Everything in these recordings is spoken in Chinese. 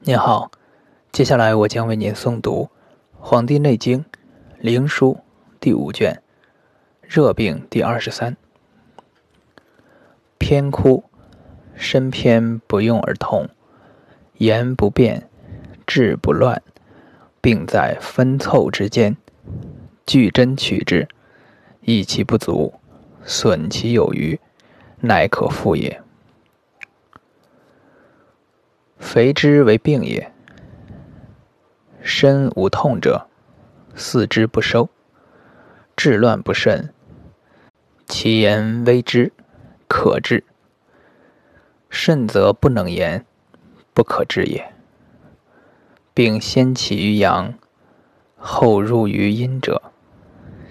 您好，接下来我将为您诵读《黄帝内经·灵枢》第五卷《热病》第二十三偏枯，身偏不用而痛，言不变，志不乱，病在分凑之间，据针取之，益其不足，损其有余，乃可复也。肥之为病也。身无痛者，四肢不收，治乱不慎，其言微之，可治；甚则不能言，不可治也。病先起于阳，后入于阴者，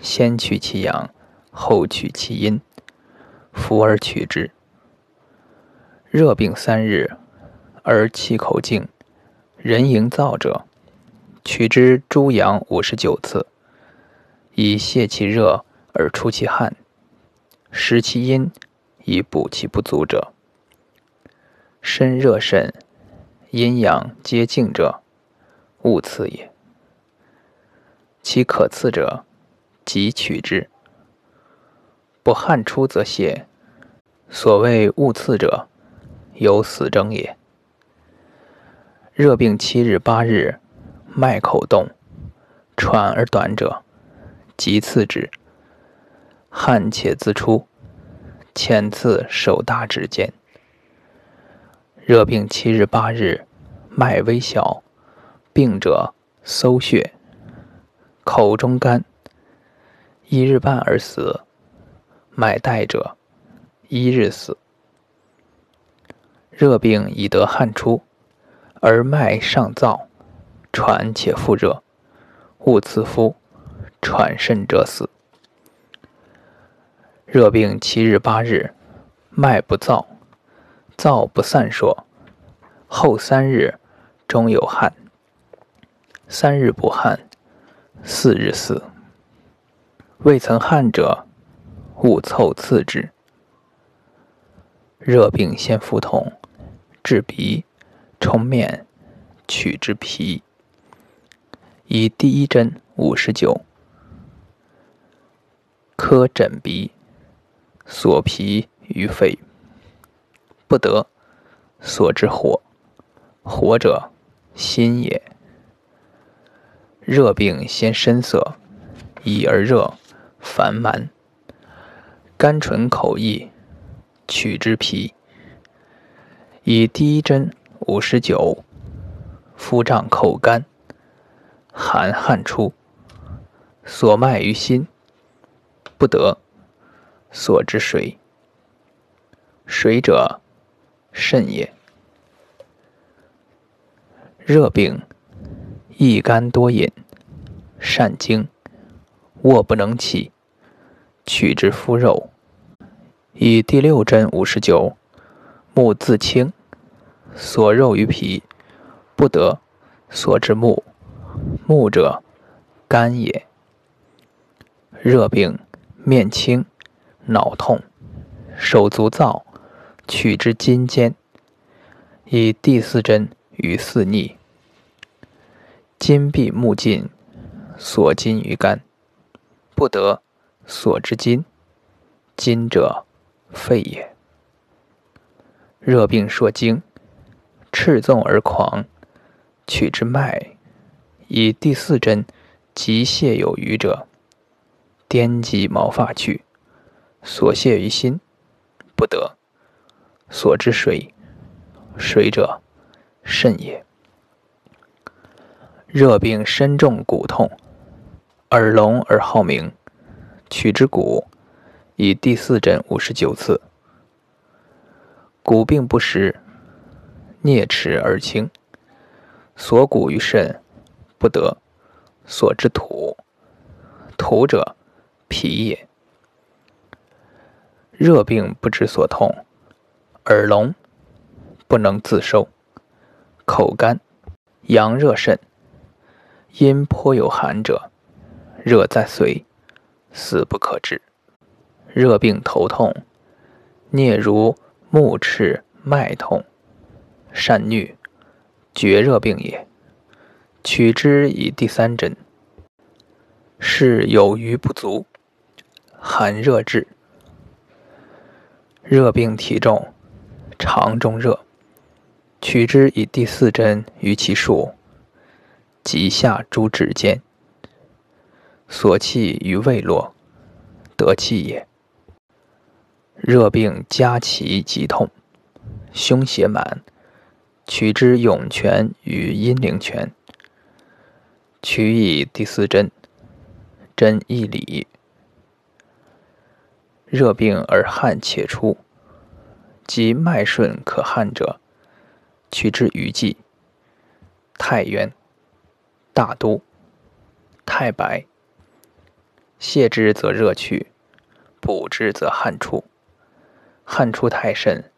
先取其阳，后取其阴，服而取之。热病三日。而气口静，人营燥者，取之诸阳五十九次，以泄其热而出其汗，食其阴以补其不足者。身热甚，阴阳皆静者，勿刺也。其可刺者，即取之。不汗出则泄。所谓勿刺者，有死症也。热病七日八日，脉口动，喘而短者，即刺之。汗且自出，浅刺手大指间。热病七日八日，脉微小，病者搜血，口中干，一日半而死。脉带者，一日死。热病已得汗出。而脉上燥，喘且复热，勿刺夫，喘甚者死。热病七日八日，脉不燥，燥不散说，后三日终有汗，三日不汗，四日死。未曾汗者，勿凑刺之。热病先腹痛，治鼻。冲面，取之皮，以第一针五十九，科枕鼻，锁皮于肺，不得，锁之火，火者心也。热病先深色，以而热，烦满，甘醇口溢，取之皮，以第一针。五十九，腹胀口干，寒汗出，所脉于心，不得，所之水，水者肾也。热病，易干多饮，善惊，卧不能起，取之敷肉，以第六针五十九，目自清。所肉于皮，不得；所之木，木者肝也。热病，面青，脑痛，手足燥，取之筋间，以第四针于四逆。筋闭目尽，所筋于肝，不得；所之筋，筋者肺也。热病说经。赤纵而狂，取之脉，以第四针急泻有余者，颠及毛发去，所泻于心，不得，所之水，水者肾也。热病身重骨痛，耳聋而好鸣，取之骨，以第四针五十九次，骨病不实。啮齿而清，锁骨于肾，不得；所之土，土者脾也。热病不知所痛，耳聋，不能自收，口干，阳热甚，阴颇有寒者，热在髓，死不可治。热病头痛，啮如目赤脉痛。善衄，厥热病也。取之以第三针，是有余不足，寒热至，热病体重，肠中热。取之以第四针于其数，即下诸指间，所气于未落，得气也。热病加其急痛，胸胁满，取之涌泉与阴陵泉。取以第四针，针一里。热病而汗且出，即脉顺可汗者，取之于际。太原、大都、太白。泻之则热去，补之则汗出。汗出太甚，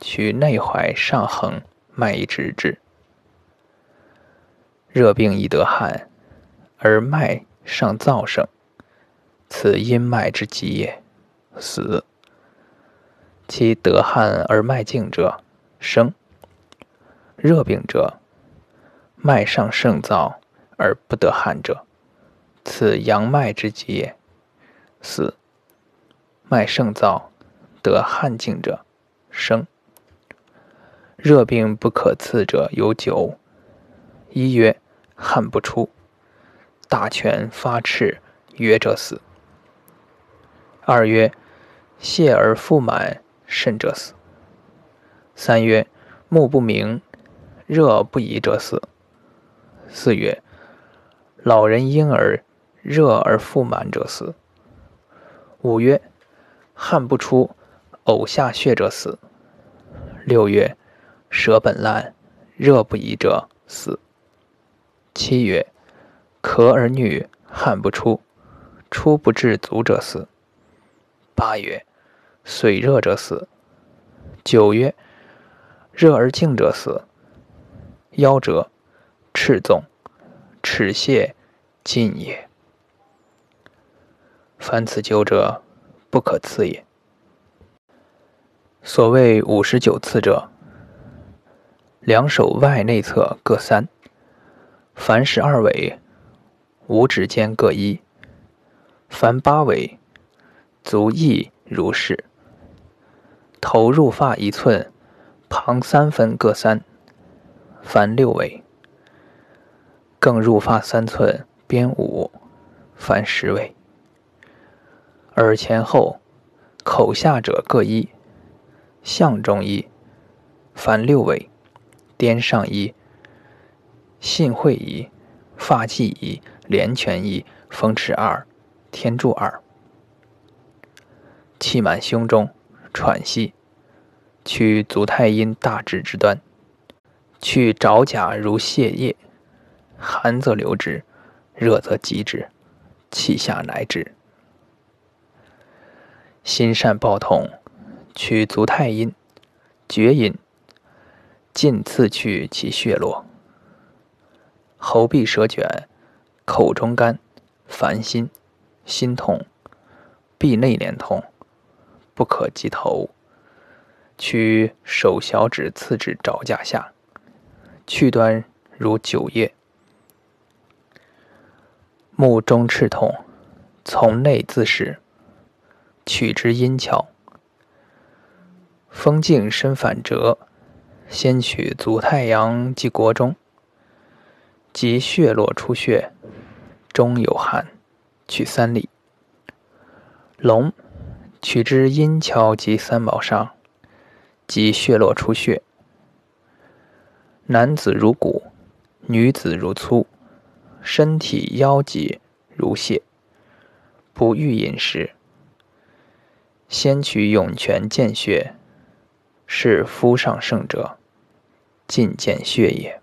取内踝上横脉以止之。热病易得汗，而脉上燥盛，此阴脉之急也，死。其得汗而脉静者，生。热病者，脉上盛燥而不得汗者，此阳脉之急也，死。脉盛燥，得汗静者，生。热病不可刺者有九。一曰。汗不出，大泉发赤，约者死。二曰泻而腹满，甚者死。三曰目不明，热不移者死。四曰老人婴儿热而腹满者死。五曰汗不出，呕下血者死。六曰舌本烂，热不移者死。七曰：咳而女汗不出，出不至足者死。八曰：水热者死。九曰：热而静者死。夭折，赤纵，齿泄，尽也。凡此九者，不可刺也。所谓五十九次者，两手外内侧各三。凡十二尾，五指间各一；凡八尾，足亦如是。头入发一寸，旁三分各三。凡六尾，更入发三寸，边五。凡十尾，耳前后、口下者各一，项中一。凡六尾，颠上一。信会一，发髻一，连拳一，风池二，天柱二。气满胸中，喘息，取足太阴大指之端，去爪甲如泻液，寒则留之，热则急之，气下乃止。心善暴痛，取足太阴，厥阴，尽刺去其血络。喉闭舌卷，口中干，烦心，心痛，臂内连痛，不可及头。取手小指刺至爪甲下，去端如酒液。目中赤痛，从内自始，取之阴窍。风静身反折，先取足太阳及国中。即血络出血，中有汗，取三里。龙取之阴跷及三毛上，即血络出血。男子如骨，女子如粗，身体腰脊如蟹。不欲饮食，先取涌泉见血，是夫上圣者，尽见血液。